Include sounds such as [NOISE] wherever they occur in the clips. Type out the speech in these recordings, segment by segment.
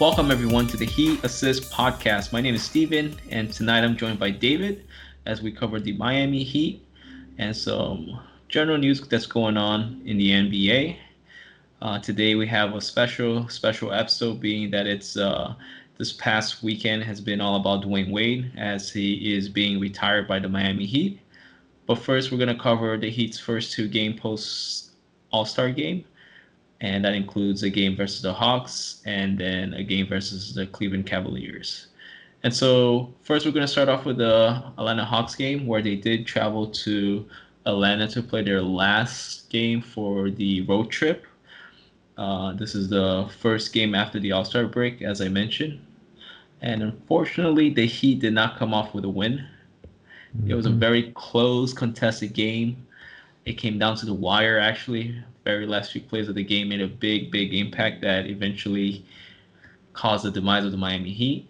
Welcome everyone to the Heat Assist podcast. My name is Steven, and tonight I'm joined by David as we cover the Miami Heat and some general news that's going on in the NBA. Uh, today we have a special special episode, being that it's uh, this past weekend has been all about Dwayne Wade as he is being retired by the Miami Heat. But first, we're gonna cover the Heat's first two game post All Star game and that includes a game versus the Hawks and then a game versus the Cleveland Cavaliers. And so first we're going to start off with the Atlanta Hawks game where they did travel to Atlanta to play their last game for the road trip. Uh, this is the first game after the All Star break, as I mentioned. And unfortunately, the Heat did not come off with a win. It was a mm-hmm. very close, contested game. It came down to the wire, actually very last few plays of the game made a big, big impact that eventually caused the demise of the Miami Heat.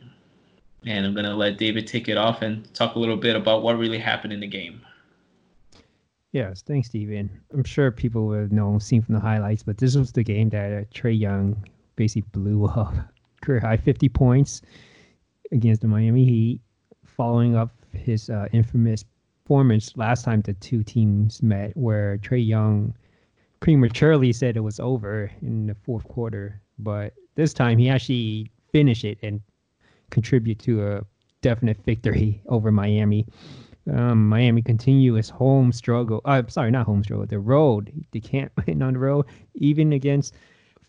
And I'm going to let David take it off and talk a little bit about what really happened in the game. Yes, thanks, Steven. I'm sure people would have known, seen from the highlights, but this was the game that uh, Trae Young basically blew [LAUGHS] up. Career high 50 points against the Miami Heat, following up his uh, infamous performance last time the two teams met, where Trae Young prematurely said it was over in the fourth quarter, but this time he actually finished it and contribute to a definite victory [LAUGHS] over Miami. Um, Miami continue its home struggle. Uh, sorry, not home struggle. The road. They can't [LAUGHS] win on the road, even against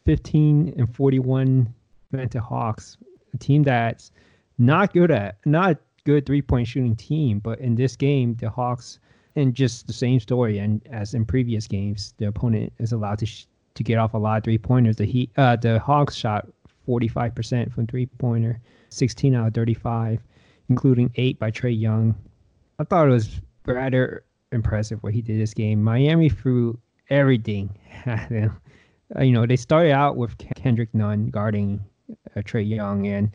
15 and 41 Atlanta Hawks, a team that's not good at not good three point shooting team. But in this game, the Hawks and just the same story. And as in previous games, the opponent is allowed to sh- to get off a lot of three pointers. The Heat, uh, the Hawks shot 45% from three pointer, 16 out of 35, including eight by Trae Young. I thought it was rather impressive what he did this game. Miami threw everything [LAUGHS] You know, they started out with Kendrick Nunn guarding uh, Trae Young, and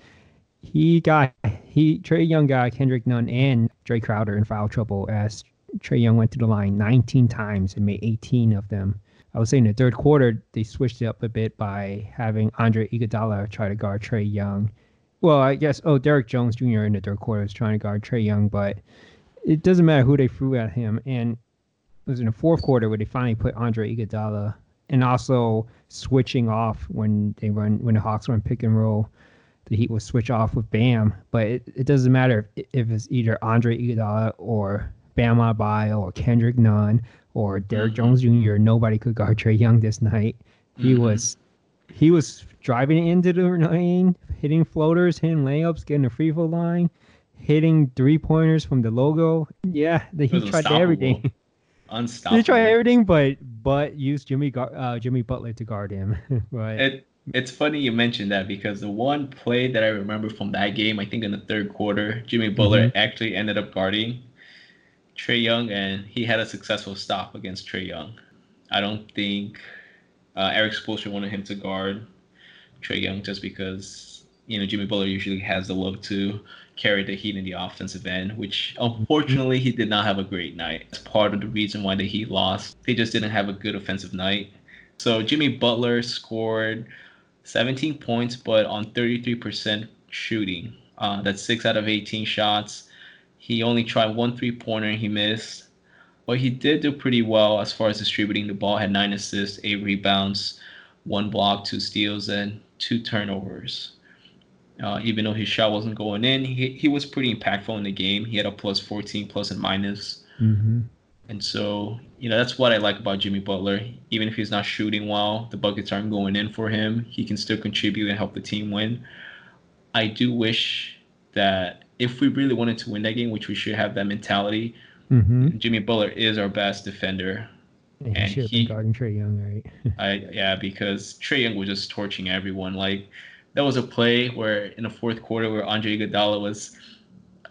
he got he Trae Young got Kendrick Nunn and Jae Crowder in foul trouble as Trae Young went to the line 19 times and made 18 of them. I would say in the third quarter, they switched it up a bit by having Andre Iguodala try to guard Trae Young. Well, I guess, oh, Derrick Jones Jr. in the third quarter was trying to guard Trae Young, but it doesn't matter who they threw at him. And it was in the fourth quarter where they finally put Andre Iguodala and also switching off when they run, when the Hawks run pick and roll. The Heat will switch off with Bam, but it, it doesn't matter if, if it's either Andre Iguodala or Bam Adebayo or Kendrick Nunn or Derrick mm-hmm. Jones Jr. Nobody could guard Trae Young this night. He mm-hmm. was he was driving into the lane, hitting floaters, hitting layups, getting a free throw line, hitting three pointers from the logo. Yeah, the, he tried everything. Unstoppable. [LAUGHS] he tried everything, but but used Jimmy uh, Jimmy Butler to guard him. [LAUGHS] right. It, it's funny you mentioned that because the one play that I remember from that game, I think in the third quarter, Jimmy Butler mm-hmm. actually ended up guarding Trae Young, and he had a successful stop against Trae Young. I don't think uh, Erik Spoelstra wanted him to guard Trae Young just because you know Jimmy Butler usually has the look to carry the Heat in the offensive end, which unfortunately he did not have a great night. It's part of the reason why the Heat lost. They just didn't have a good offensive night. So Jimmy Butler scored 17 points, but on 33% shooting. Uh, that's six out of 18 shots. He only tried one three pointer and he missed. But he did do pretty well as far as distributing the ball. Had nine assists, eight rebounds, one block, two steals, and two turnovers. Uh, even though his shot wasn't going in, he, he was pretty impactful in the game. He had a plus 14, plus and minus. Mm-hmm. And so, you know, that's what I like about Jimmy Butler. Even if he's not shooting well, the buckets aren't going in for him. He can still contribute and help the team win. I do wish that if we really wanted to win that game, which we should have that mentality, mm-hmm. Jimmy Butler is our best defender. Yeah, and he he guarding Trae Young, right? [LAUGHS] I yeah, because Trae Young was just torching everyone. Like that was a play where in the fourth quarter where Andre Iguodala was,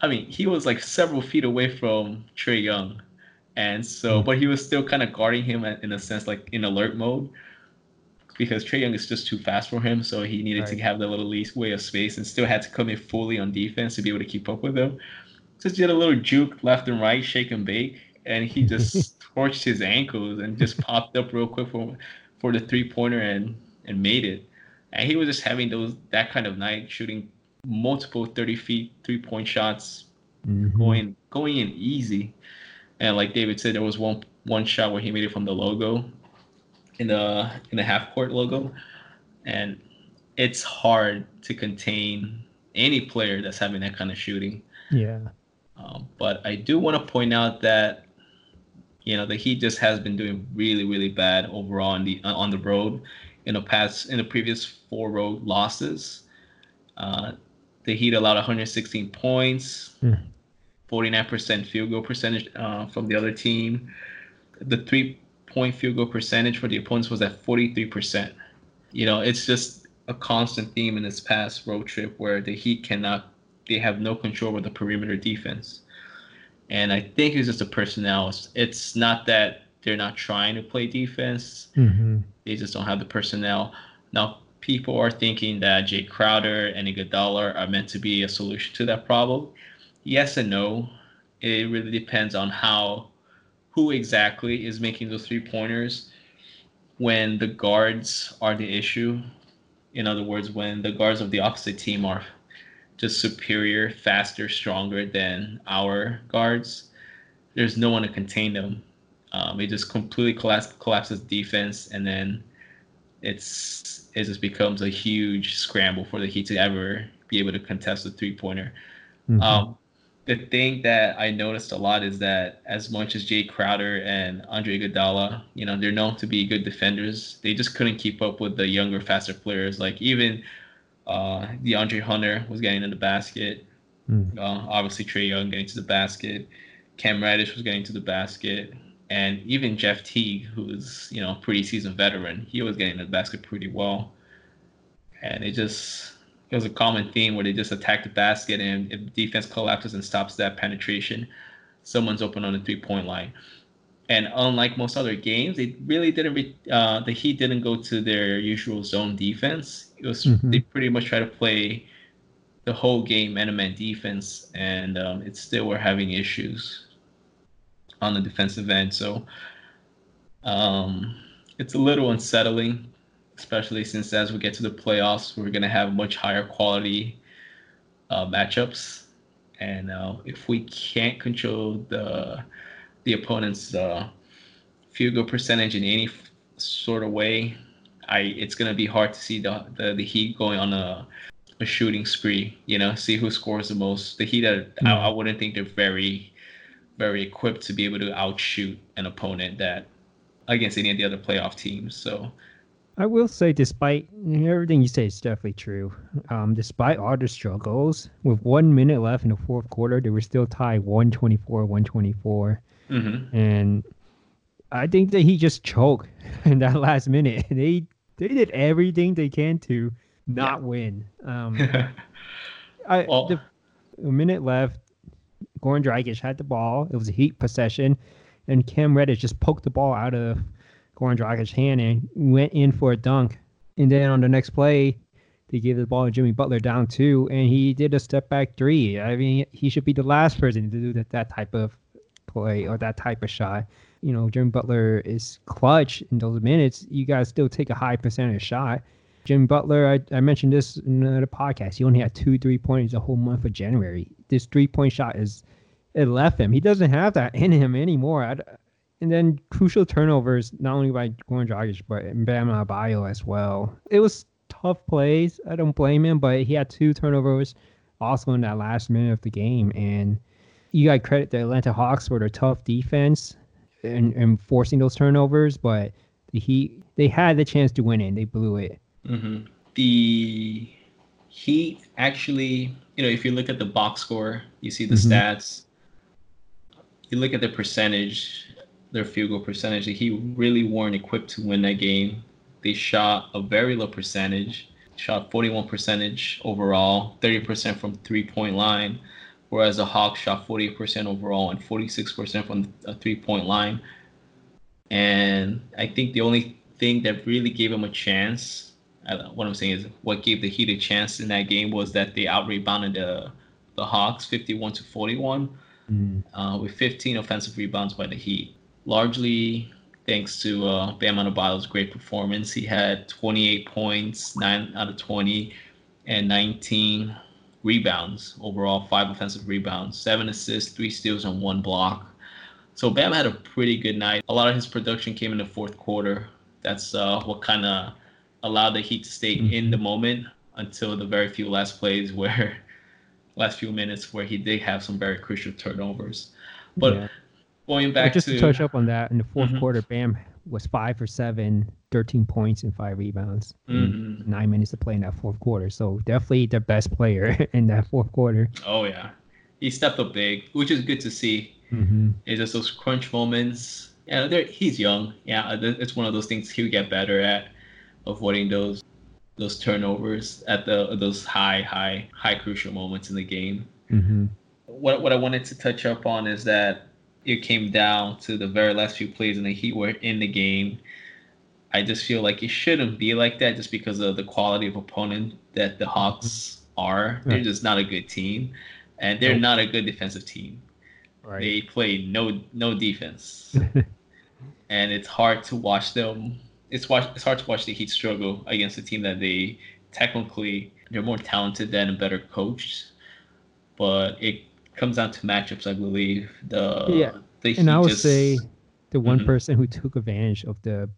I mean, he was like several feet away from Trae Young, and so mm-hmm. but he was still kind of guarding him in a sense like in alert mode because Trae Young is just too fast for him. So he needed right. to have that little leeway of space and still had to come in fully on defense to be able to keep up with him. Just did a little juke left and right, shake and bake, and he just [LAUGHS] torched his ankles and just popped up real quick for for the three pointer and and made it. and he was just having those that kind of night, shooting multiple 30 feet three point shots, mm-hmm. going going in easy. And like David said, there was one one shot where he made it from the logo, in the in the half court logo, and it's hard to contain any player that's having that kind of shooting. Yeah. Um, but I do want to point out that you know the Heat just has been doing really really bad overall on the on the road in the past in the previous four road losses. Uh, the Heat allowed 116 points, mm. 49% field goal percentage uh, from the other team. The three point field goal percentage for the opponents was at 43%. You know, it's just a constant theme in this past road trip where the Heat cannot, they have no control over the perimeter defense. And I think it's just a personnel. It's not that they're not trying to play defense, mm-hmm. they just don't have the personnel. Now, people are thinking that Jae Crowder and Iguodala are meant to be a solution to that problem. Yes and no. It really depends on how, who exactly is making those three pointers. When the guards are the issue, in other words, when the guards of the opposite team are just superior, faster, stronger than our guards, there's no one to contain them. Um, it just completely collapse, collapses defense, and then it's it just becomes a huge scramble for the Heat to ever be able to contest a three pointer. Mm-hmm. Um, the thing that I noticed a lot is that as much as Jae Crowder and Andre Iguodala, you know, they're known to be good defenders, they just couldn't keep up with the younger, faster players. Like even uh, DeAndre Hunter was getting in the basket. Mm. Uh, obviously, Trae Young getting to the basket. Cam Reddish was getting to the basket and even Jeff Teague, who's you know pretty seasoned veteran, he was getting to the basket pretty well. And it just it was a common theme where they just attack the basket, and if defense collapses and stops that penetration, someone's open on the three point line. And unlike most other games, they really didn't. Re- uh, the Heat didn't go to their usual zone defense. It was mm-hmm. they pretty much try to play the whole game man-to-man defense, and um, it still were having issues on the defensive end. So um, it's a little unsettling, especially since as we get to the playoffs, we're going to have much higher quality uh, matchups. And uh, if we can't control the the opponent's uh, field goal percentage in any f- sort of way, I it's going to be hard to see the, the, the Heat going on a a shooting spree. You know, see who scores the most. The Heat, mm. I, I wouldn't think they're very very equipped to be able to outshoot an opponent that against any of the other playoff teams. So I will say, despite everything you say is definitely true. Um, despite all the struggles, with one minute left in the fourth quarter, they were still tied 124 124. Mm-hmm. And I think that he just choked [LAUGHS] in that last minute. [LAUGHS] They they did everything they can to not yeah. win. Um, [LAUGHS] I, well, the, a minute left. Goran Dragic had the ball. It was a heat possession, and Cam Reddish just poked the ball out of Goran Dragic's hand and went in for a dunk. And then on the next play, they gave the ball to Jimmy Butler down two, and he did a step back three. I mean, he should be the last person to do that, that type of play or that type of shot. You know, Jimmy Butler is clutch in those minutes. You guys still take a high percentage shot. Jimmy Butler, I, I mentioned this in the podcast. He only had two three points the whole month of January. This three point shot is it left him. He doesn't have that in him anymore. I'd, and then crucial turnovers, not only by Goran Dragic, but Bam Adebayo as well. It was tough plays. I don't blame him, but he had two turnovers also in that last minute of the game. And you got credit the Atlanta Hawks for their tough defense and, and forcing those turnovers, but the Heat they had the chance to win it and they blew it. Mm-hmm. The Heat actually, you know, if you look at the box score, you see the mm-hmm. stats you look at the percentage, their field goal percentage, he really weren't equipped to win that game. They shot a very low percentage, shot 41 percentage overall, 30% from three point line, whereas the Hawks shot 48% overall and 46% from a three point line. And I think the only thing that really gave them a chance, what I'm saying is what gave the Heat a chance in that game was that they out rebounded the the Hawks 51 to 41 mm. uh, with 15 offensive rebounds by the Heat. Largely thanks to uh, Bam Adebayo's great performance. He had 28 points, 9 out of 20, and 19 rebounds overall, five offensive rebounds, seven assists, three steals, and one block. So Bam had a pretty good night. A lot of his production came in the fourth quarter. That's uh, what kind of allowed the Heat to stay mm-hmm. in the moment until the very few last plays where [LAUGHS] last few minutes where he did have some very crucial turnovers. But yeah. Going back just to, to touch up on that in the 4th mm-hmm. quarter, Bam was five for seven, 13 points and five rebounds. Mm-hmm. Nine minutes to play in that fourth quarter. So definitely the best player [LAUGHS] in that fourth quarter. Oh yeah, he stepped up big, which is good to see. Mm-hmm. It's just those crunch moments. Yeah, he's young. Yeah, it's one of those things he'll get better at avoiding those those turnovers at the those high high high crucial moments in the game. Mm-hmm. What what I wanted to touch up on is that it came down to the very last few plays and the Heat were in the game. I just feel like it shouldn't be like that just because of the quality of opponent that the Hawks are. They're just not a good team, and they're not a good defensive team. Right. They play no no defense, [LAUGHS] and it's hard to watch them it's watch it's hard to watch the Heat struggle against a team that they technically they're more talented than and better coached, but it comes down to matchups, I believe. The yeah, the and I would just, say the one mm-hmm. person who took advantage of the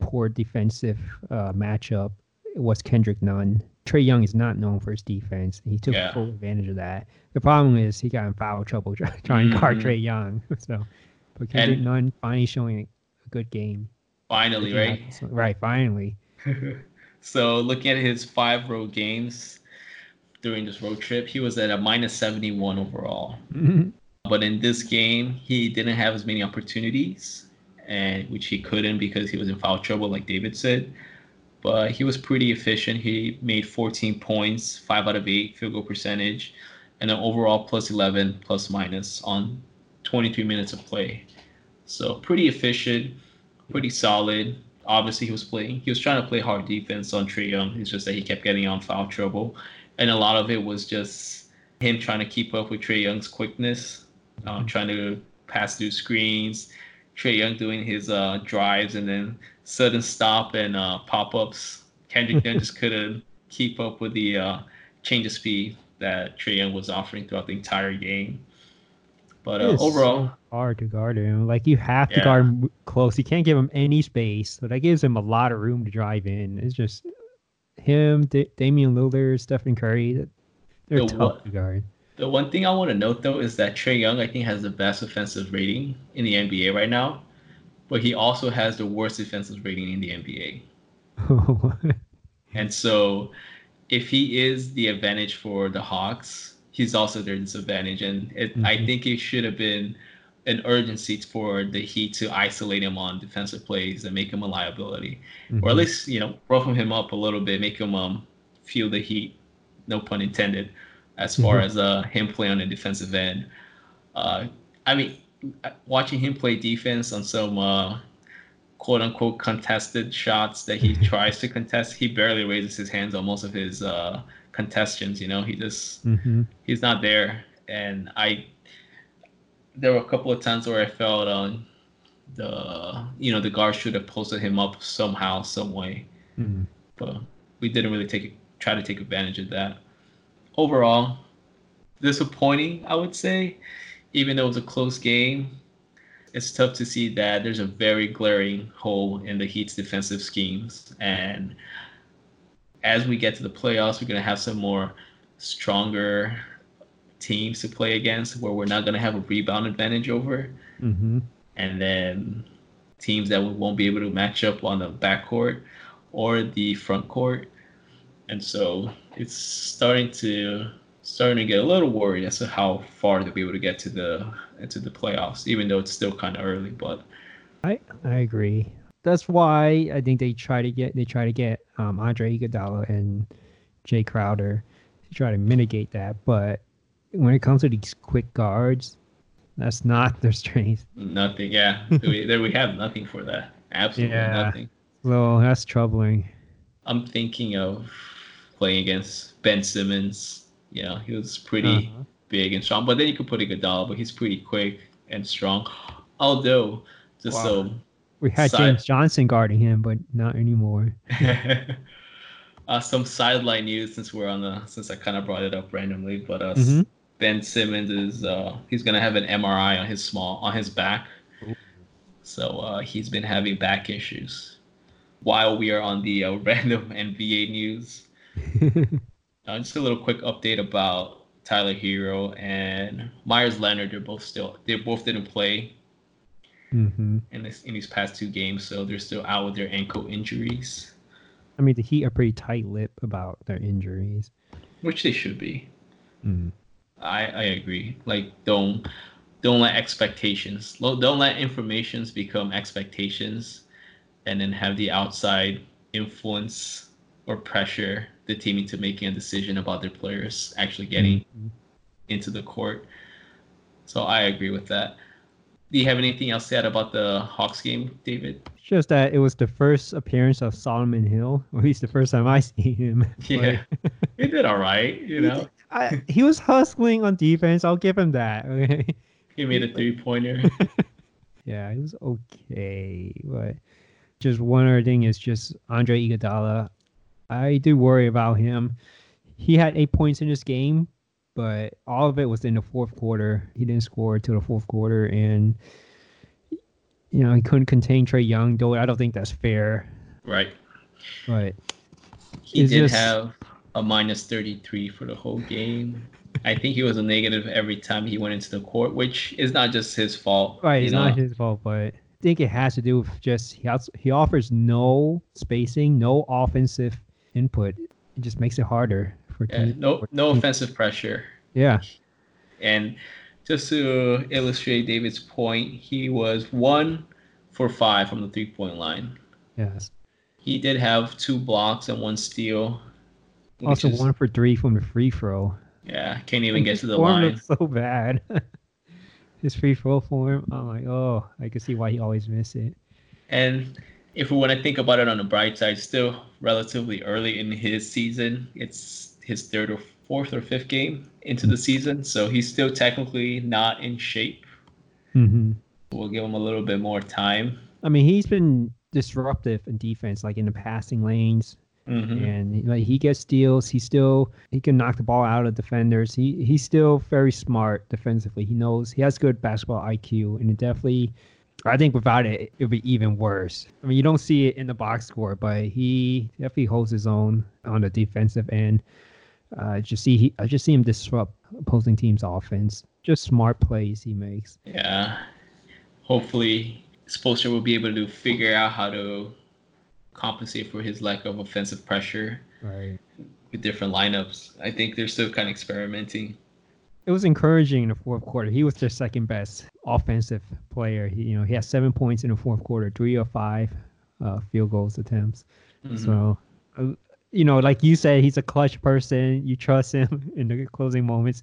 poor defensive uh, matchup was Kendrick Nunn. Trae Young is not known for his defense. and He took yeah. full advantage of that. The problem is he got in foul trouble [LAUGHS] trying to mm-hmm. guard Trae Young. [LAUGHS] So, but Kendrick and, Nunn finally showing a good game. Finally, right? Right, finally. [LAUGHS] so looking at his five road games during this road trip, he was at a minus 71 overall. Mm-hmm. But in this game, he didn't have as many opportunities, and which he couldn't because he was in foul trouble, like David said. But he was pretty efficient. He made 14 points, five out of eight field goal percentage, and an overall plus 11 plus minus on 23 minutes of play. So pretty efficient pretty solid. Obviously, he was playing. He was trying to play hard defense on Trae Young. It's just that he kept getting on foul trouble, and a lot of it was just him trying to keep up with Trae Young's quickness, um, trying to pass through screens. Trae Young doing his uh, drives and then sudden stop and uh, pop ups. Kendrick Young just [LAUGHS] couldn't keep up with the uh, change of speed that Trae Young was offering throughout the entire game. But uh, overall, hard to guard him. Like you have to yeah. guard him close. You can't give him any space. So that gives him a lot of room to drive in. It's just him, D- Damian Lillard, Stephen Curry. They're the tough one, guard. The one thing I want to note though is that Trae Young, I think, has the best offensive rating in the NBA right now, but he also has the worst defensive rating in the NBA. [LAUGHS] and so, if he is the advantage for the Hawks, he's also their disadvantage. And it, mm-hmm. I think it should have been an urgency for the Heat to isolate him on defensive plays and make him a liability, mm-hmm. or at least you know roughen him up a little bit, make him um, feel the heat, no pun intended, as far mm-hmm. as uh, him play on the defensive end. Uh, I mean, watching him play defense on some uh, quote unquote contested shots that he tries to contest, he barely raises his hands on most of his uh, contestants. You know, he just mm-hmm. he's not there, and I there were a couple of times where I felt on the you know the guard should have posted him up somehow, some way, mm-hmm. but we didn't really take try to take advantage of that. Overall, disappointing, I would say. Even though it was a close game, it's tough to see that there's a very glaring hole in the Heat's defensive schemes, and as we get to the playoffs, we're going to have some more stronger teams to play against where we're not going to have a rebound advantage over. Mm-hmm. And then teams that we won't be able to match up on the backcourt or the front court. And so it's starting to starting to get a little worried as to how far they'll be able to get to the into the playoffs, even though it's still kind of early. But I I agree that's why I think they try to get they try to get um, Andre Iguodala and Jae Crowder to try to mitigate that. But when it comes to these quick guards, that's not their strength. Nothing. Yeah, [LAUGHS] we, there we have nothing for that. Absolutely yeah. nothing. Well, that's troubling. I'm thinking of playing against Ben Simmons. You know, he was pretty uh-huh. big and strong. But then you could put a Iguodala, but he's pretty quick and strong. Although, just wow. so We had Side- James Johnson guarding him, but not anymore. [LAUGHS] uh, some sideline news since we're on the since I kind of brought it up randomly, but uh, Mhm. Ben Simmons is uh, he's gonna have an MRI on his small on his back, so uh, he's been having back issues. While we are on the uh, [LAUGHS] random NBA news, [LAUGHS] uh, just a little quick update about Tyler Herro and Meyers Leonard. They're both still they both didn't play hmm in this in these past two games, so they're still out with their ankle injuries, I mean, the Heat are pretty tight-lipped about their injuries. which they should be. Mm. I I agree. Like don't don't let expectations don't let informations become expectations, and then have the outside influence or pressure the team into making a decision about their players actually getting Mhm. into the court. So I agree with that. Do you have anything else to add about the Hawks game, David? Just that it was the first appearance of Solomon Hill, or at least the first time I [LAUGHS] see him. Yeah, he did all right. You know, I, he was hustling on defense. I'll give him that. Okay. [LAUGHS] he made a three pointer. [LAUGHS] Yeah, it was okay, but just one other thing is just Andre Iguodala. I do worry about him. He had eight points in this game, but all of it was in the fourth quarter. He didn't score until the fourth quarter, and you know he couldn't contain Trae Young. Though I don't think that's fair, right. Right. He It's did just- have a minus 33 for the whole game. I think he was a negative every time he went into the court, which is not just his fault. right, it's know? not his fault. But I think it has to do with just he has, he offers no spacing, no offensive input. It just makes it harder for Yeah, no, for no offensive pressure. Yeah. And just to illustrate David's point, he was one for five from the three point line. Yes. He did have two blocks and one steal. Also one for three from the free throw. Yeah, can't even get to the form line. looks so bad. [LAUGHS] His free throw form, I'm like, oh, I can see why he always miss it. And if we want to think about it on the bright side, still relatively early in his season. It's his third or fourth or fifth game into the season, so he's still technically not in shape. hmm We'll give him a little bit more time. I mean, he's been disruptive in defense, like in the passing lanes, Mhm. and like he gets steals. He still he can knock the ball out of defenders. He he's still very smart defensively. He knows he has good basketball IQ, and it definitely. I think without it, it would be even worse. I mean, you don't see it in the box score, but he definitely holds his own on the defensive end. Uh, I just see he, I just see him disrupt opposing teams' offense. Just smart plays he makes. Yeah. Hopefully, Spoelstra will be able to figure out how to compensate for his lack of offensive pressure Right. with different lineups. I think they're still kind of experimenting. It was encouraging in the fourth quarter. He was their second best offensive player. He, you know, he had seven points in the fourth quarter, three or five uh, field goals attempts. Mhm. So, uh, you know, like you said, he's a clutch person. You trust him [LAUGHS] in the closing moments.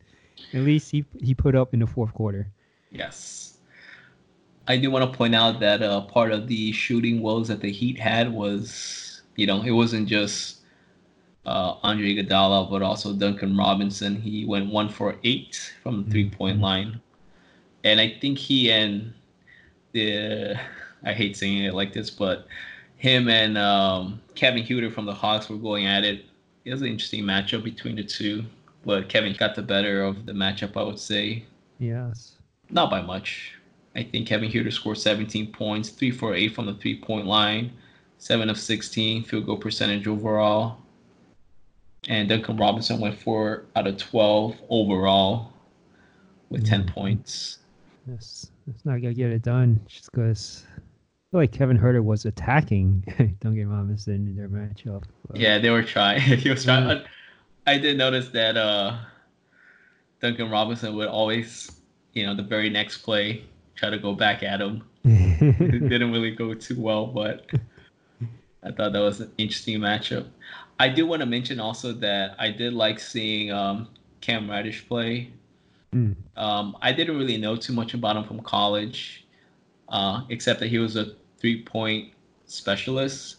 At least he he put up in the fourth quarter. Yes. I do want to point out that uh, part of the shooting woes that the Heat had was, you know, it wasn't just uh, Andre Iguodala, but also Duncan Robinson. He went one for eight from the three point line, and I think he and the I hate saying it like this, but him and um, Kevin Huerter from the Hawks were going at it. It was an interesting matchup between the two, but Kevin got the better of the matchup, I would say Yes. not by much. I think Kevin Huerter scored 17 points, 3 for 8 from the three point line, 7 of 16 field goal percentage overall. And Duncan Robinson went 4 out of 12 overall with 10 Mhm. points. That's that's not gonna get it done just because I feel like Kevin Huerter was attacking [LAUGHS] Duncan Robinson in their matchup. but- Yeah, they were trying. [LAUGHS] he was trying. Yeah. I did notice that uh, Duncan Robinson would always, you know, the very next play, try to go back at him. [LAUGHS] it didn't really go too well, but I thought that was an interesting matchup. I do want to mention also that I did like seeing um, Cam Reddish play. Mm. Um, I didn't really know too much about him from college, uh, except that he was a three-point specialist.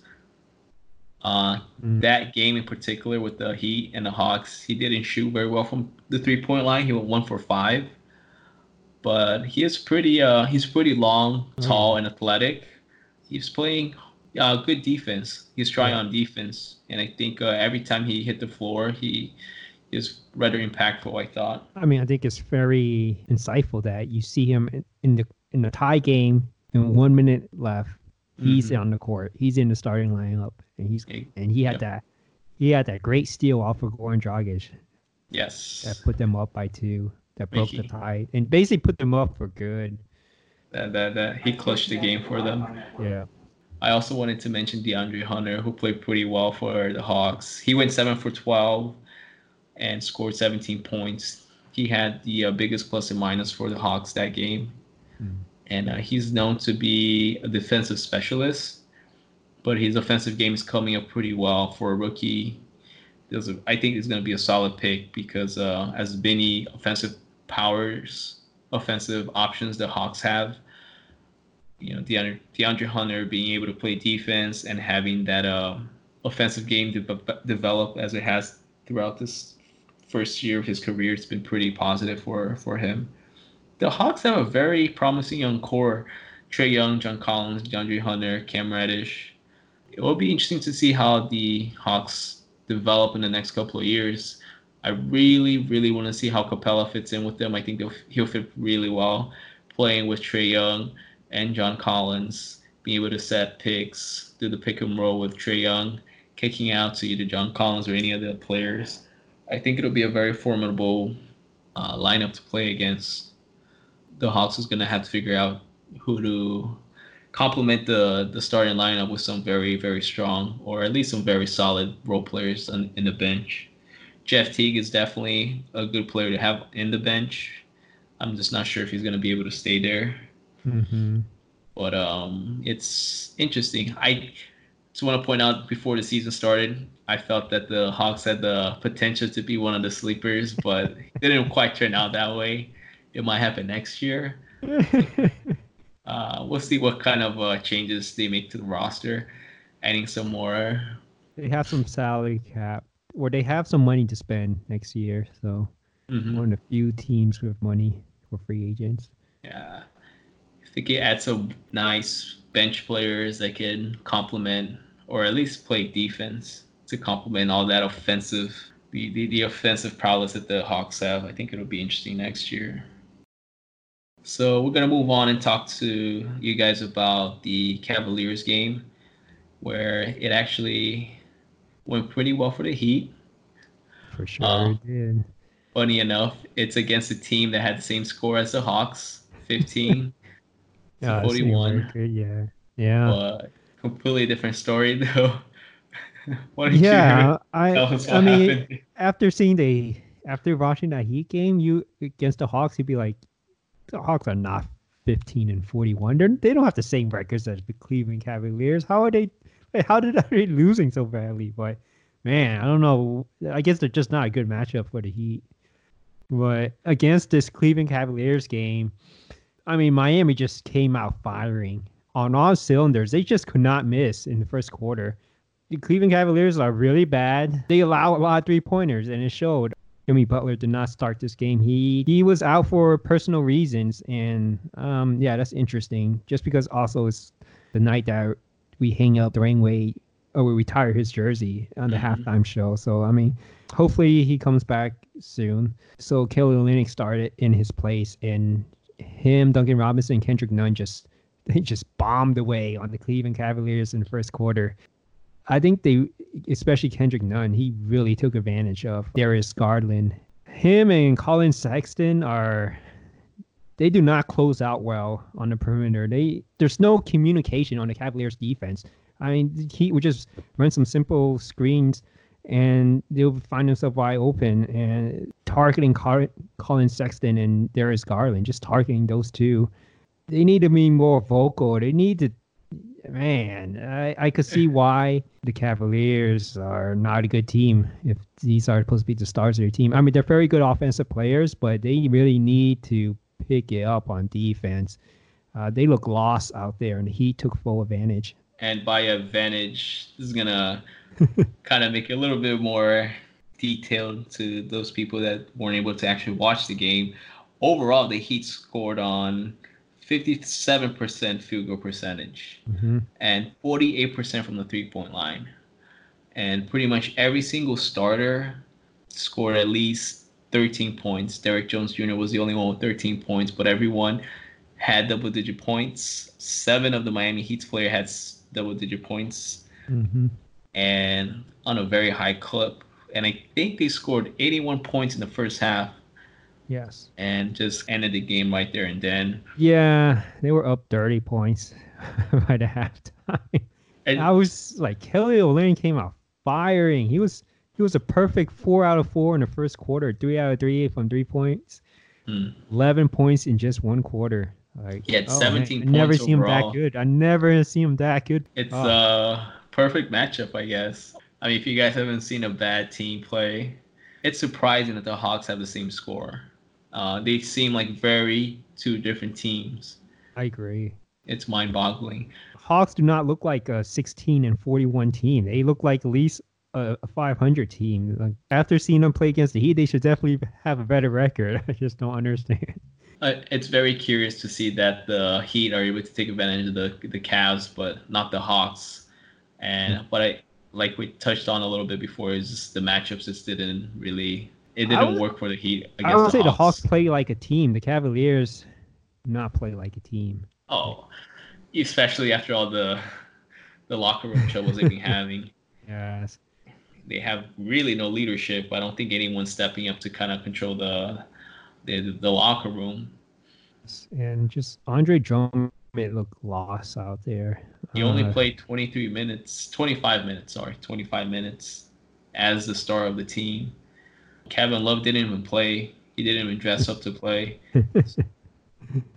Uh, Mm. that game in particular with the Heat and the Hawks, he didn't shoot very well from the three-point line. He went one for five, but he is pretty. Uh, he's pretty long, Oh. tall, and athletic. he's playing uh, good defense. He's trying on defense, and I think uh, every time he hit the floor, he is rather impactful. I thought. I mean, I think it's very insightful that you see him in, in the in the tie game, and one minute left, he's Mhm. on the court. He's in the starting lineup, and he's and he had Yep. that he had that great steal off of Goran Dragic Yes. that put them up by two, that broke the Mickey. tie, and basically put them up for good. That, that, that he clutched the game for them. Yeah. I also wanted to mention DeAndre Hunter, who played pretty well for the Hawks. He went seven for twelve and scored 17 points. He had the uh, biggest plus and minus for the Hawks that game, Hmm. and uh, he's known to be a defensive specialist. But his offensive game is coming up pretty well for a rookie. There's a, I think it's going to be a solid pick because uh, as many offensive powers, offensive options the Hawks have, you know, DeAndre, DeAndre Hunter being able to play defense and having that uh, offensive game de- develop as it has throughout this first year of his career, it's been pretty positive for, for him. The Hawks have a very promising young core. Trae Young, John Collins, DeAndre Hunter, Cam Reddish. It will be interesting to see how the Hawks develop in the next couple of years. I really, really want to see how Capela fits in with them. I think he'll fit really well playing with Trae Young and John Collins, being able to set picks, do the pick and roll with Trae Young, kicking out to either John Collins or any of the players. I think it'll be a very formidable uh, lineup to play against. The Hawks is going to have to figure out who to complement the the starting lineup with some very very strong or at least some very solid role players in the bench. Jeff Teague is definitely a good player to have in the bench. I'm just not sure if he's going to be able to stay there. Mm-hmm. But um, it's interesting. I just want to point out before the season started, I felt that the Hawks had the potential to be one of the sleepers, [LAUGHS] but it didn't quite turn out that way. It might happen next year. [LAUGHS] Uh, we'll see what kind of uh, changes they make to the roster, adding some more. they have some salary cap, or they have some money to spend next year. So Mhm. one of the few teams with money for free agents. Yeah, if they can add some nice bench players that can complement or at least play defense to complement all that offensive, the, the, the offensive prowess that the Hawks have, I think it'll be interesting next year. So we're gonna move on and talk to you guys about the Cavaliers game, where it actually went pretty well for the Heat. For sure, Uh, did. Funny enough, it's against a team that had the same score as the Hawks, 15 [LAUGHS] to Yeah, 41. record, yeah, yeah, completely different story [LAUGHS] though. yeah. you I, I mean, happened? after seeing the after watching that Heat game, you against the Hawks, you'd be like, the Hawks are not 15 and 41. They're, they don't have the same records as the Cleveland Cavaliers. How are they? [LAUGHS] How did are [LAUGHS] they losing so badly? But man, I don't know. I guess they're just not a good matchup for the Heat. But against this Cleveland Cavaliers game, I mean, Miami just came out firing on all cylinders. They just could not miss in the first quarter. The Cleveland Cavaliers are really bad. They allow a lot of three pointers, and it showed. Jimmy Butler did not start this game. He he was out for personal reasons, and um, yeah, that's interesting. Just because also it's the night that we hang up Dwyane Wade or we retire his jersey on the Mhm. halftime show. So I mean, hopefully he comes back soon. So Kelly Olynyk started in his place, and him, Duncan Robinson, Kendrick Nunn just [LAUGHS] they just bombed away on the Cleveland Cavaliers in the first quarter. I think they, especially Kendrick Nunn, he really took advantage of Darius Garland. Him and Collin Sexton are, they do not close out well on the perimeter. They there's no communication on the Cavaliers defense. I mean, he would just run some simple screens, and they'll find themselves wide open and targeting Car- Collin Sexton and Darius Garland, just targeting those two. They need to be more vocal. They need to man, I, I could see [LAUGHS] why the Cavaliers are not a good team if these are supposed to be the stars of their team. I mean, they're very good offensive players, but they really need to pick it up on defense. Uh, they look lost out there, and he took full advantage. And by advantage, this is gonna [LAUGHS] kind of make it a little bit more detailed to those people that weren't able to actually watch the game. Overall, the Heat scored on 57% field goal percentage Mm-hmm. and 48% from the three point line. And pretty much every single starter scored at least 13 points. Derrick Jones Jr. was the only one with 13 points, but everyone had double digit points. Seven of the Miami Heat's player had double digit points Mm-hmm. and on a very high clip. And I think they scored 81 points in the first half Yes. and just ended the game right there and then. Yeah, they were up 30 points [LAUGHS] by the halftime. And I was like, Kelly Olynyk came out firing. He was he was a perfect four out of four in the first quarter, three out of three from three points, Hmm. 11 points in just one quarter. Like, He had oh, man, 17 I never seen him that good. I never seen him that good. It's Oh. a perfect matchup, I guess. I mean, if you guys haven't seen a bad team play, it's surprising that the Hawks have the same score. Uh, they seem like very two different teams. I agree. It's mind-boggling. Hawks do not look like a 16 and 41 team. They look like at least a, a 500 team. Like after seeing them play against the Heat, they should definitely have a better record. [LAUGHS] I just don't understand. Uh, it's very curious to see that the Heat are able to take advantage of the the Cavs, but not the Hawks. And what I like we touched on a little bit before is just the matchups just didn't really it didn't would- work for the Heat against I would the say Hawks. the Hawks play like a team. The Cavaliers not play like a team. Oh, especially after all the the locker room troubles they've been [LAUGHS] having. Yes. They have really no leadership. I don't think anyone's stepping up to kind of control the the, the locker room. And just Andre Drummond looked lost out there. He only Uh, played 23 minutes, 25 minutes, sorry, 25 minutes as the star of the team. Kevin Love didn't even play. He didn't even dress up to play. [LAUGHS]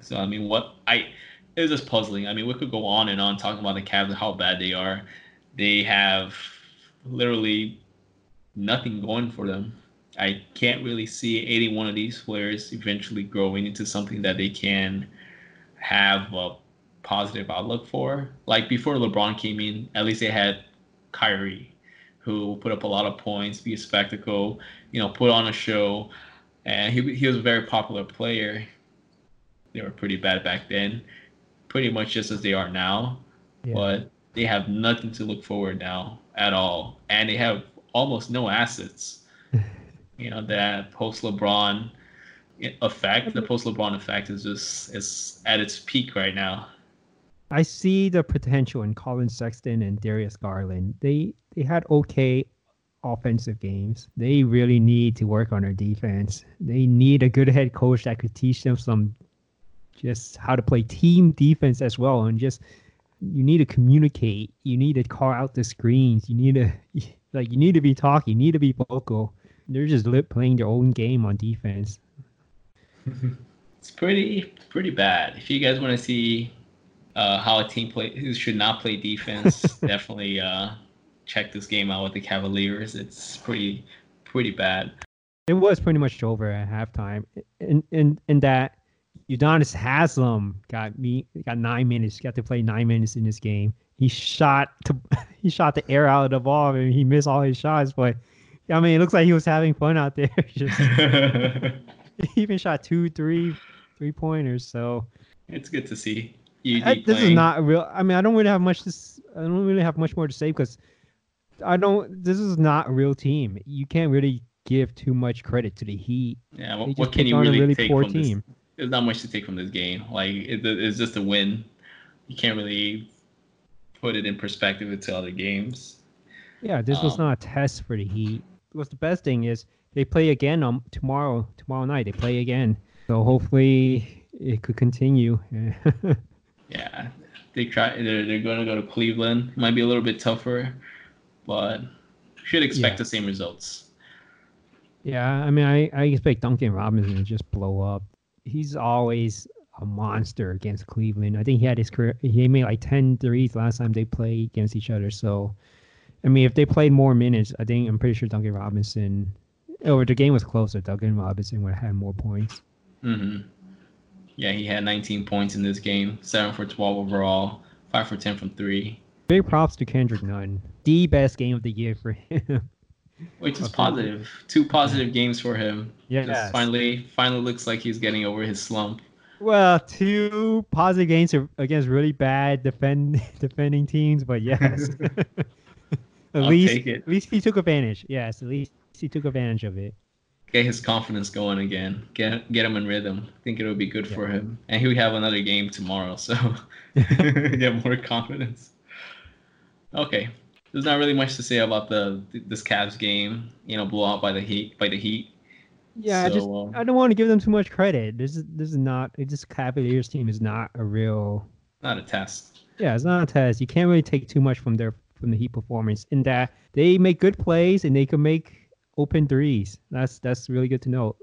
So I mean, what I it was just puzzling. I mean, we could go on and on talking about the Cavs and how bad they are. They have literally nothing going for them. I can't really see any one of these players eventually growing into something that they can have a positive outlook for. Like before LeBron came in, at least they had Kyrie, who put up a lot of points, be a spectacle, you know, put on a show, and he he was a very popular player. They were pretty bad back then, pretty much just as they are now. yeah. But they have nothing to look forward now at all, and they have almost no assets. [LAUGHS] you know that post LeBron effect, the post LeBron effect is just is at its peak right now. I see the potential in Collin Sexton and Darius Garland. They they had okay offensive games. They really need to work on their defense. They need a good head coach that could teach them some just how to play team defense as well and just you need to communicate. You need to call out the screens. You need to [LAUGHS] like you need to be talking. You need to be vocal. They're just lip playing their own game on defense. [LAUGHS] It's pretty pretty bad. If you guys want to see uh, how a team play who should not play defense, [LAUGHS] definitely uh, check this game out with the Cavaliers. It's pretty pretty bad. It was pretty much over at halftime. In in in that Udonis Haslem got me got nine minutes, got to play nine minutes in this game. He shot to [LAUGHS] he shot the air out of the ball and he missed all his shots, but I mean it looks like he was having fun out there. [LAUGHS] Just [LAUGHS] he even shot two, three, three pointers. So it's good to see. I- this is not real. I mean, I don't really have much to. s- I don't really have much more to say because I don't. This is not a real team. You can't really give too much credit to the Heat. Yeah, what, what can you really, really take poor from team. this? There's not much to take from this game. Like it, it's just a win. You can't really put it in perspective to other games. Yeah, this was Um, not a test for the Heat. What's the best thing is they play again on tomorrow. Tomorrow night they play again. So hopefully it could continue. [LAUGHS] Yeah, they try. They're, they're going to go to Cleveland. Might be a little bit tougher, but should expect Yeah. the same results. yeah, I mean, I, I expect Duncan Robinson to just blow up. He's always a monster against Cleveland. I think he had his career. He made like 10 threes last time they played against each other. So, I mean, if they played more minutes, I think I'm pretty sure Duncan Robinson. Or the game was closer. Duncan Robinson would have had more points. hmm Yeah, he had 19 points in this game, seven for 12 overall, five for 10 from three, Big props to Kendrick Nunn. The best game of the year for [LAUGHS] him. Which is Okay. positive. Two positive games for him. Yeah. Just finally, finally looks like he's getting over his slump. Well, two positive games against really bad defend [LAUGHS] defending teams, but yes. [LAUGHS] [LAUGHS] at I'll least take it. at least he took advantage. Yes, at least he took advantage of it. Get his confidence going again. Get get him in rhythm. I think it would be good Yeah. for him. And he'll have another game tomorrow, so get more confidence. Okay. There's not really much to say about the this Cavs game. You know, blow out by the Heat by the Heat. Yeah, I just So, um, I don't want to give them too much credit. This is this is not this Cavaliers team is not a real Not a test. yeah, it's not a test. You can't really take too much from their from the Heat performance in that they make good plays and they can make open threes. That's that's really good to know.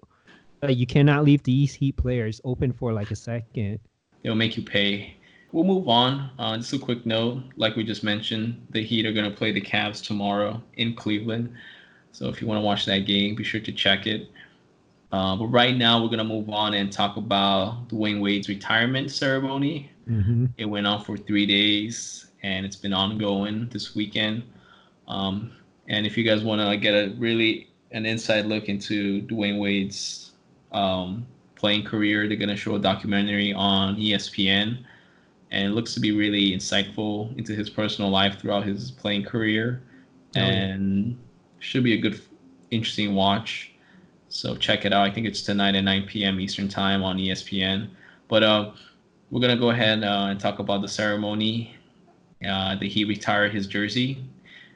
Like you cannot leave these Heat players open for like a second. It'll make you pay. We'll move on. Uh, just a quick note, like we just mentioned, the Heat are going to play the Cavs tomorrow in Cleveland. So if you want to watch that game, be sure to check it. Uh, but right now, we're going to move on and talk about Dwyane Wade's retirement ceremony. Mm-hmm. It went on for three days, and it's been ongoing this weekend. Um, and if you guys want to get a really an inside look into Dwyane Wade's um, playing career, they're gonna show a documentary on ESPN, and it looks to be really insightful into his personal life throughout his playing career, Oh, yeah. and should be a good, interesting watch. So check it out. I think it's tonight at 9 p.m. Eastern time on ESPN. But uh, we're gonna go ahead uh, and talk about the ceremony. Uh, that he retired his jersey.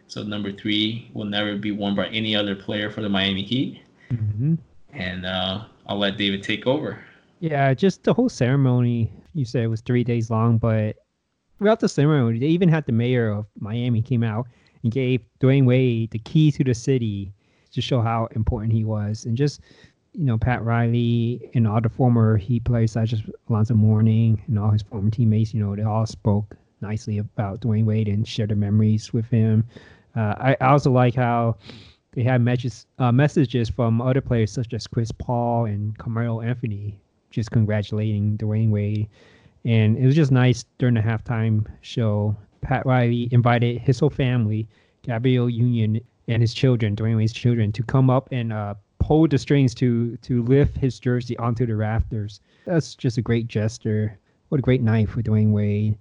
So number three will never be worn by any other player for the Miami Heat. Mm-hmm. And uh, I'll let David take over. Yeah, just the whole ceremony. You said it was three days long, but throughout the ceremony, they even had the mayor of Miami came out and gave Dwyane Wade the key to the city to show how important he was, and just you know Pat Riley and all the former Heat players such as Alonzo Mourning and all his former teammates. You know, they all spoke nicely about Dwyane Wade and shared their memories with him. Uh, I, I also like how they had messages uh, messages from other players such as Chris Paul and Carmelo Anthony just congratulating Dwyane Wade. And it was just nice during the halftime show. Pat Riley invited his whole family, Gabrielle Union and his children, Dwyane Wade's children, to come up and uh, pull the strings to to lift his jersey onto the rafters. That's just a great gesture. What a great night for Dwyane Wade.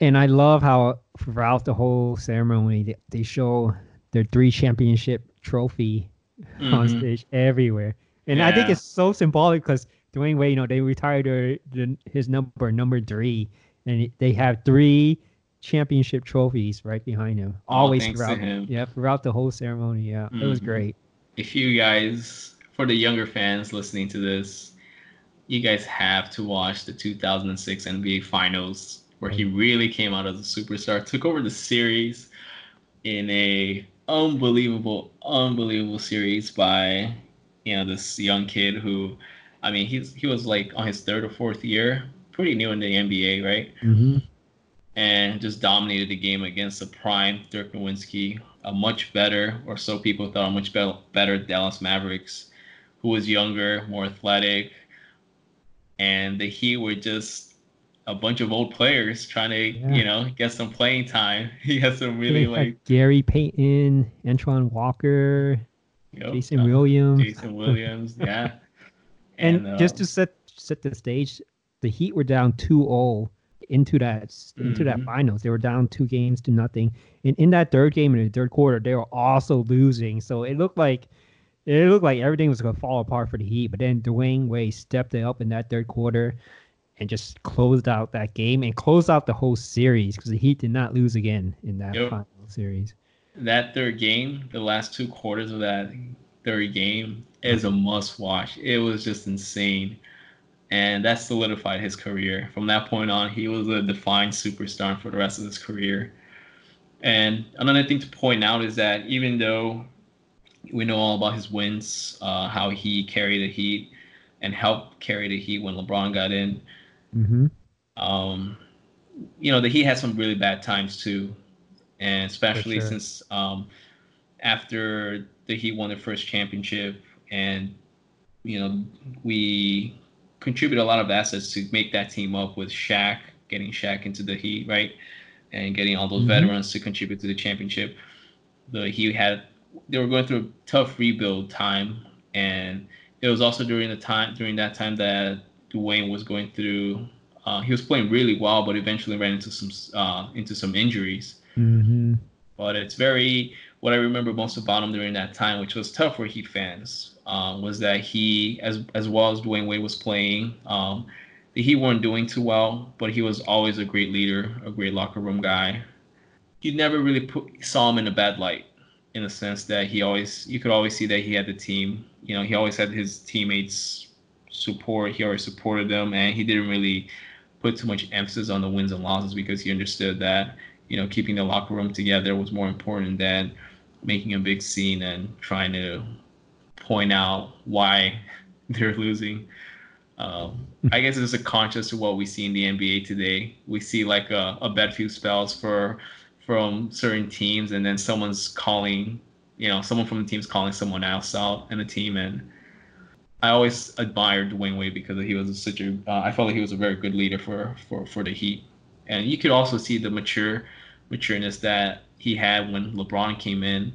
And I love how throughout the whole ceremony they, they show their three championship trophy on Mhm. stage everywhere. And I think it's so symbolic because Dwyane Wade, you know, they retired their, the, his number, number three, and they have three championship trophies right behind him. All Always to throughout, him. yeah, throughout the whole ceremony. Yeah, it was Mhm. great. If you guys, for the younger fans listening to this, you guys have to watch the 2006 NBA Finals where he really came out as a superstar, took over the series in a unbelievable, unbelievable series by you know this young kid who, I mean, he's he was like on his third or fourth year, pretty new in the NBA, right? Mm-hmm. and just dominated the game against the prime Dirk Nowitzki, a much better, or so people thought, a much be- better Dallas Mavericks, who was younger, more athletic, and the Heat were just a bunch of old players trying to, Yeah. you know, get some playing time. [LAUGHS] He had some really like Gary Payton, Antoine Walker, know, Jason Williams. Jason Williams, yeah. [LAUGHS] And, uh, just to set set the stage, the Heat were down 2-0 into that into that finals. They were down two games to nothing. And in that third game in the third quarter, they were also losing. So it looked like it looked like everything was gonna fall apart for the Heat. But then Dwyane Wade stepped it up in that third quarter and just closed out that game and closed out the whole series because the Heat did not lose again in that Yep. final series. that third game, the last two quarters of that third game is a must watch. It was just insane. And that solidified his career. From that point on, he was a defined superstar for the rest of his career. And another thing to point out is that even though we know all about his wins, uh, how he carried the Heat and helped carry the Heat when LeBron got in, Mm-hmm. um, you know, the Heat had some really bad times too, and especially sure. since um, after the he won the first championship, and you know, we contributed a lot of assets to make that team up with Shaq, getting Shaq into the Heat, right, and getting all those Mhm. veterans to contribute to the championship. The Heat had they were going through a tough rebuild time, and it was also during the time during that time that Dwyane was going through. Uh, he was playing really well, but eventually ran into some uh, into some injuries. Mm-hmm. But it's very what I remember most about him during that time, which was tough for Heat fans, um, was that he, as as well as Dwyane Wade was playing, um, the Heat weren't doing too well, but he was always a great leader, a great locker room guy. You never really put, saw him in a bad light, in the sense that he always, you could always see that he had the team. You know, he always had his teammates support. He always supported them, and he didn't really put too much emphasis on the wins and losses because he understood that you know keeping the locker room together was more important than making a big scene and trying to point out why [LAUGHS] they're losing. Um, I guess it's a conscious to what we see in the NBA today. We see like a, a bad few spells for from certain teams, and then someone's calling, you know, someone from the team's calling someone else out in the team. And I always admired Dwyane Wade because he was such a. Uh, I felt like he was a very good leader for for for the Heat, and you could also see the mature matureness that he had when LeBron came in.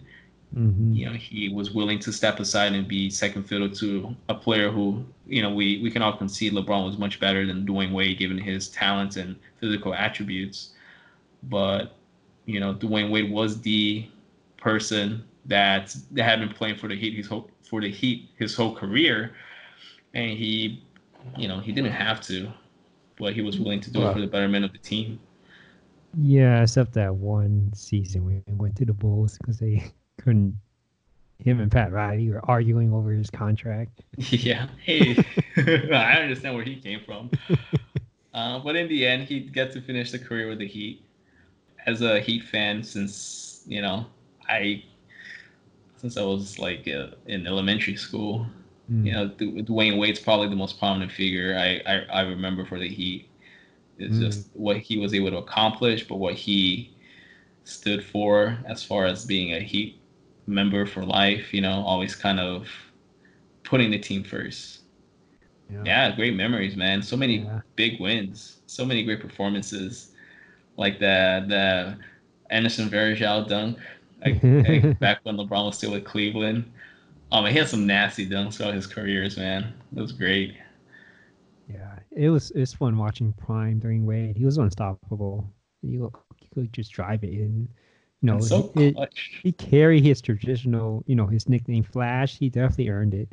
Mm-hmm. You know, he was willing to step aside and be second fiddle to a player who, you know, we, we can all concede LeBron was much better than Dwyane Wade given his talents and physical attributes. But, you know, Dwyane Wade was the person that, that had been playing for the Heat his whole, for the Heat his whole career. And he, you know, he didn't have to, but he was willing to do it for the betterment of the team. Yeah, except that one season we went to the Bulls because they [LAUGHS] couldn't. Him and Pat Riley were arguing over his contract. [LAUGHS] Yeah, hey, [LAUGHS] I understand where he came from. Uh, but in the end, he got to finish the career with the Heat. As a Heat fan, since you know, I since I was like uh, in elementary school, mm. you know, Dwyane Wade's probably the most prominent figure I, I, I remember for the Heat. It's mm. just what he was able to accomplish, but what he stood for as far as being a Heat member for life, you know, always kind of putting the team first. Yeah, yeah great memories, man. So many yeah. big wins, so many great performances, like the the Anderson Varejao dunk, like, [LAUGHS] back when LeBron was still with Cleveland. Um, he had some nasty dunks throughout his careers, man. It was great. It was it's fun watching Prime Dwyane Wade. He was unstoppable. He, he could just drive it in. You know, so he, he carried his traditional, you know, his nickname Flash. He definitely earned it.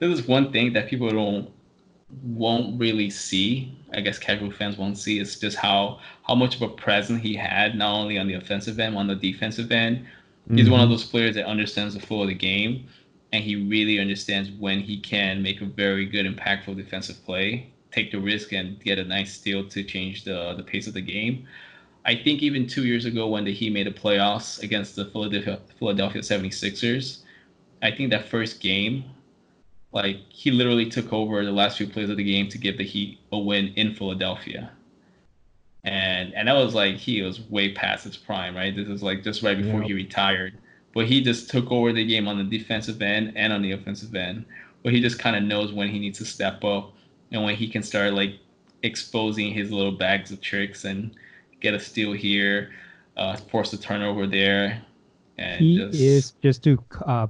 This is one thing that people don't won't really see. I guess casual fans won't see. It's just how how much of a presence he had, not only on the offensive end, on the defensive end. He's mm-hmm. one of mm-hmm. those players that understands the flow of the game and he really understands when he can make a very good, impactful defensive play, take the risk, and get a nice steal to change the the pace of the game. I think even two years ago when the Heat made the playoffs against the Philadelphia Philadelphia 76ers, I think that first game, like he literally took over the last few plays of the game to give the Heat a win in Philadelphia. And and that was like he was way past his prime, right? This is like just right before he retired but he just took over the game on the defensive end and on the offensive end. But he just kind of knows when he needs to step up and when he can start like exposing his little bags of tricks and get a steal here, uh, force a turnover there. And he just... is just to uh,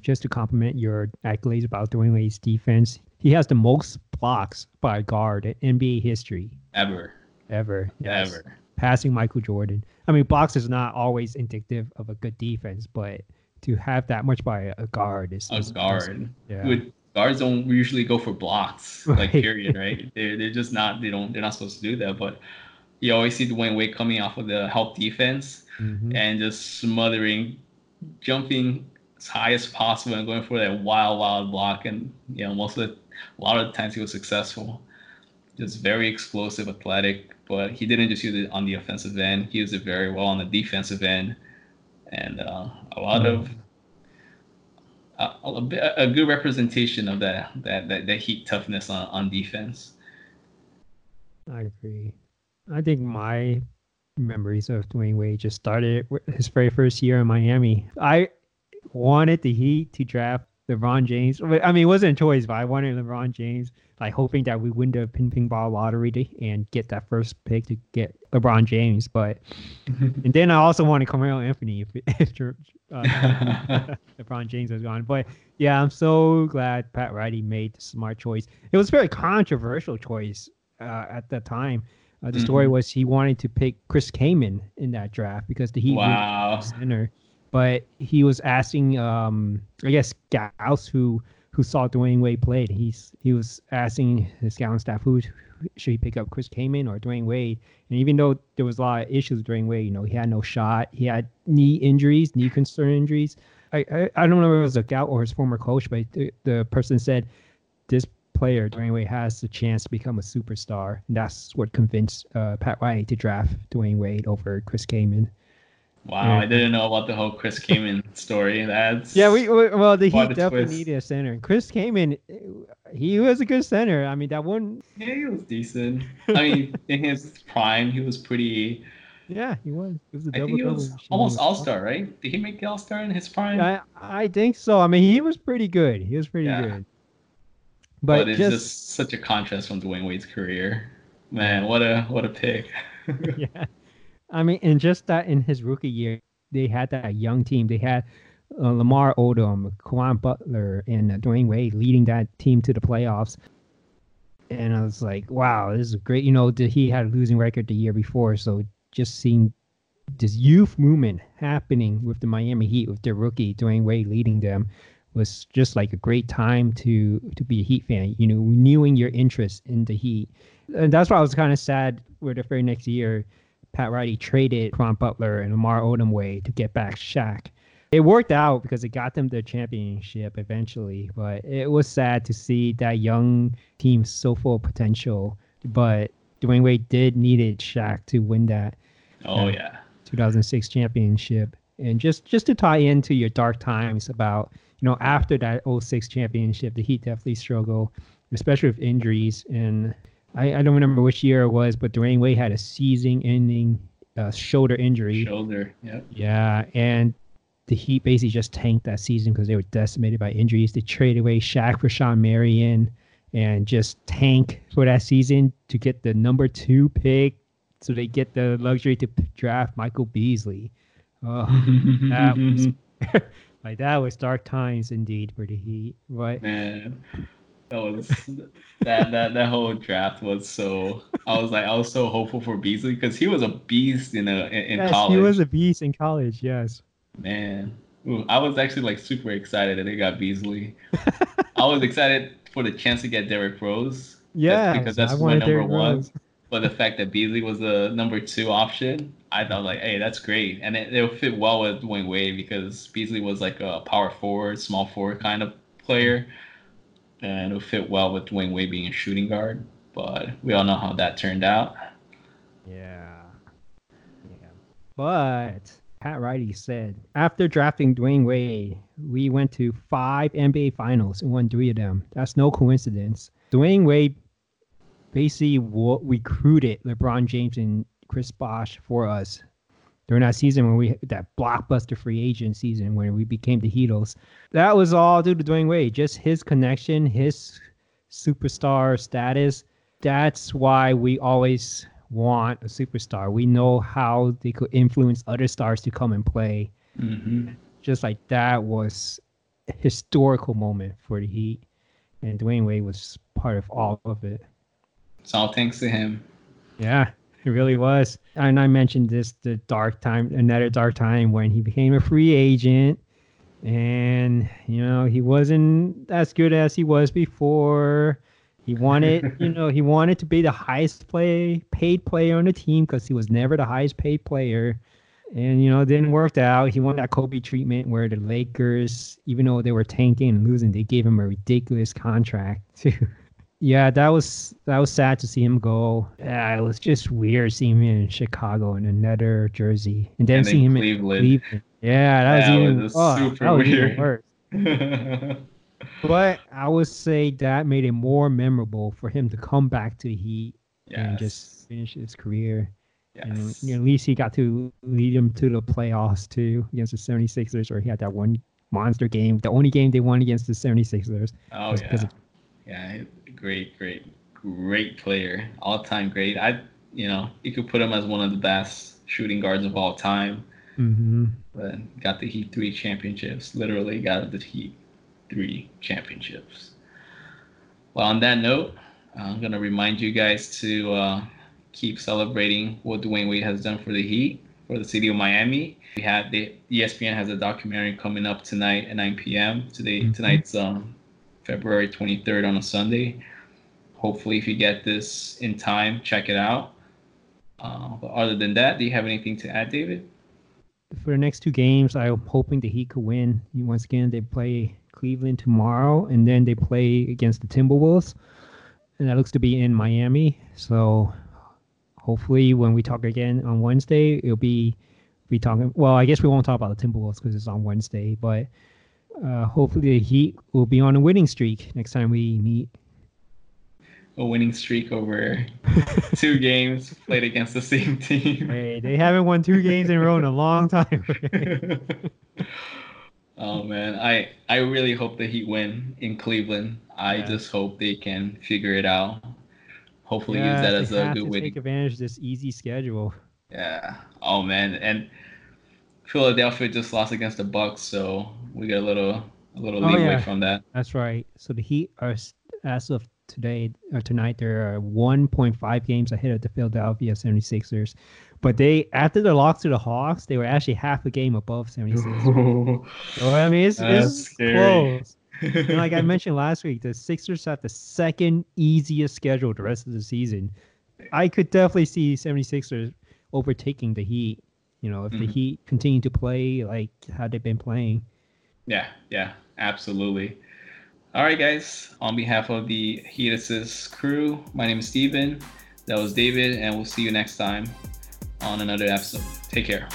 just to compliment your accolades about Dwyane Wade's defense. He has the most blocks by a guard in NBA history ever. Ever. Yes. Ever passing Michael Jordan. I mean, blocks is not always indicative of a good defense, but to have that much by a guard is a guard. Yeah. Guards don't usually go for blocks, [LAUGHS] right. like period, right? they're they're just not they don't they're not supposed to do that. But you always see Dwyane Wade coming off of the help defense mm-hmm. and just smothering, jumping as high as possible and going for that wild, wild block. And you know, most of the a lot of the times he was successful. Just very explosive, athletic, but he didn't just use it on the offensive end. He used it very well on the defensive end, and uh, a lot of a, a, a, good representation of that that that, that heat toughness on, on defense. I agree. I think my memories of Dwyane Wade just started his very first year in Miami. I wanted the Heat to draft LeBron James. I mean, it wasn't a choice, but I wanted LeBron James like hoping that we win the ping ping ball lottery to, and get that first pick to get LeBron James. But [LAUGHS] and then I also wanted Carmelo Anthony if, [LAUGHS] if uh, [LAUGHS] LeBron James was gone. But yeah, I'm so glad Pat Riley made the smart choice. It was a very controversial choice uh, at the time. Uh, the mm-hmm. story was he wanted to pick Chris Kaman in that draft because the Heat wow. center, but he was asking, um, I guess, scouts who who saw Dwyane Wade played. He's he was asking his scouting staff who should he pick up Chris Kaman or Dwyane Wade. And even though there was a lot of issues with Dwyane Wade, you know, he had no shot, he had knee injuries, knee concern injuries. I, I, I don't know if it was a scout or his former coach, but the, the person said this player, Dwyane Wade, has the chance to become a superstar. And that's what convinced uh, Pat Riley to draft Dwyane Wade over Chris Kaman. Wow. I didn't know about the whole Chris [LAUGHS] Kaman story. That's yeah. We, we well, the Heat definitely twist. needed a center. Chris Kaman, he was a good center. I mean, that one. Yeah, he was decent. I mean, [LAUGHS] in his prime, he was pretty. Yeah, he was. He was a double. he was almost all star, right? Did he make the all star in his prime? I I think so. I mean, he was pretty good. He was pretty yeah. good. But, but it's just, just such a contrast from Dwyane Wade's career. Man, what a what a pick. [LAUGHS] yeah. I mean, and just that in his rookie year, they had that young team. They had uh, Lamar Odom, Caron Butler, and uh, Dwyane Wade leading that team to the playoffs. And I was like, wow, this is great. You know, he had a losing record the year before. So just seeing this youth movement happening with the Miami Heat, with their rookie Dwyane Wade leading them, was just like a great time to to be a Heat fan. You know, renewing your interest in the Heat, and that's why I was kind of sad. Where the very next year, Pat Riley traded Ron Butler and Lamar Odom way to get back Shaq. It worked out because it got them the championship eventually, but it was sad to see that young team so full of potential. But Dwyane Wade did needed Shaq to win that. Oh uh, yeah. 2006 championship, and just just to tie into your dark times about you know after that 06 championship, the Heat definitely struggled, especially with injuries and I, I don't remember which year it was, but Dwyane Wade had a season-ending uh, shoulder injury. Shoulder, yeah. Yeah, and the Heat basically just tanked that season because they were decimated by injuries. They traded away Shaq for Shawn Marion and just tank for that season to get the number two pick, so they get the luxury to draft Michael Beasley. Oh, [LAUGHS] that was [LAUGHS] like that was dark times indeed for the Heat. Right. Man that was that that that whole draft was so. I was like, I was so hopeful for Beasley because he was a beast in a in, yes, college. He was a beast in college. Yes. Man, Ooh, I was actually like super excited that they got Beasley. [LAUGHS] I was excited for the chance to get Derrick Rose. Yeah, because that's my number one. But the fact that Beasley was the number two option, I thought like, hey, that's great, and it, it'll fit well with Dwyane Wade because Beasley was like a power forward, small forward kind of player and it would fit well with Dwyane Wade being a shooting guard. But we all know how that turned out. Yeah. Yeah. But Pat Riley said after drafting Dwyane Wade, we went to five NBA finals and won three of them. That's no coincidence. Dwyane Wade basically recruited LeBron James and Chris Bosh for us during that season when we that blockbuster free agent season when we became the Heatles. That was all due to Dwyane Wade, just his connection, his superstar status. That's why we always want a superstar. We know how they could influence other stars to come and play. Mm-hmm. Just like that was a historical moment for the Heat, and Dwyane Wade was part of all of it. It's all thanks to him. Yeah, it really was. And I mentioned this the dark time, another dark time when he became a free agent. And, you know, he wasn't as good as he was before. He wanted, [LAUGHS] you know, he wanted to be the highest play paid player on the team because he was never the highest paid player. And, you know, it didn't work out. He wanted that Kobe treatment where the Lakers, even though they were tanking and losing, they gave him a ridiculous contract too [LAUGHS] yeah, that was that was sad to see him go. Yeah, it was just weird seeing him in Chicago and another jersey, and then and seeing him Cleveland. in Cleveland. Yeah, that was even was oh, super that was weird. Even worse. [LAUGHS] but I would say that made it more memorable for him to come back to the Heat yes. and just finish his career. Yes. And you know, at least he got to lead them to the playoffs too against the 76ers, or he had that one monster game, the only game they won against the 76ers. Oh, yeah. Of, yeah great, great, great player, all-time great. I, you know, you could put him as one of the best shooting guards of all time. Mm-hmm. But got the Heat three championships. Literally got the Heat three championships. Well, on that note, I'm gonna remind you guys to uh, keep celebrating what Dwyane Wade has done for the Heat, for the city of Miami. We had the ESPN has a documentary coming up tonight at 9 p.m. Today, mm-hmm. tonight's um, February 23rd on a Sunday. Hopefully, if you get this in time, check it out. Uh, but other than that, do you have anything to add, David? For the next two games, I'm hoping the Heat could win. Once again, they play Cleveland tomorrow, and then they play against the Timberwolves, and that looks to be in Miami. So hopefully, when we talk again on Wednesday, it'll be be talking. Well, I guess we won't talk about the Timberwolves because it's on Wednesday, but uh, hopefully the Heat will be on a winning streak next time we meet a winning streak over [LAUGHS] two games played against the same team. Hey, they haven't won two games in a row in a long time. [LAUGHS] oh man, I I really hope the Heat win in Cleveland. I yeah. just hope they can figure it out. Hopefully, yeah, use that as a good way to take advantage of this easy schedule. Yeah. Oh man, and Philadelphia just lost against the Bucks, so we get a little a little oh, leeway yeah. from that. That's right. So the Heat are as of today or tonight there are 1.5 games ahead of the Philadelphia 76ers. But they after the loss to the Hawks, they were actually half a game above 76ers. so [LAUGHS] I mean it's, it's close. [LAUGHS] and like I mentioned last week, the Sixers have the second easiest schedule the rest of the season. I could definitely see 76ers overtaking the Heat, you know, if mm-hmm. the Heat continue to play like how they've been playing. Yeah, yeah, absolutely. All right, guys. On behalf of the Heat Assist crew, my name is Steven. That was David, and we'll see you next time on another episode. Take care.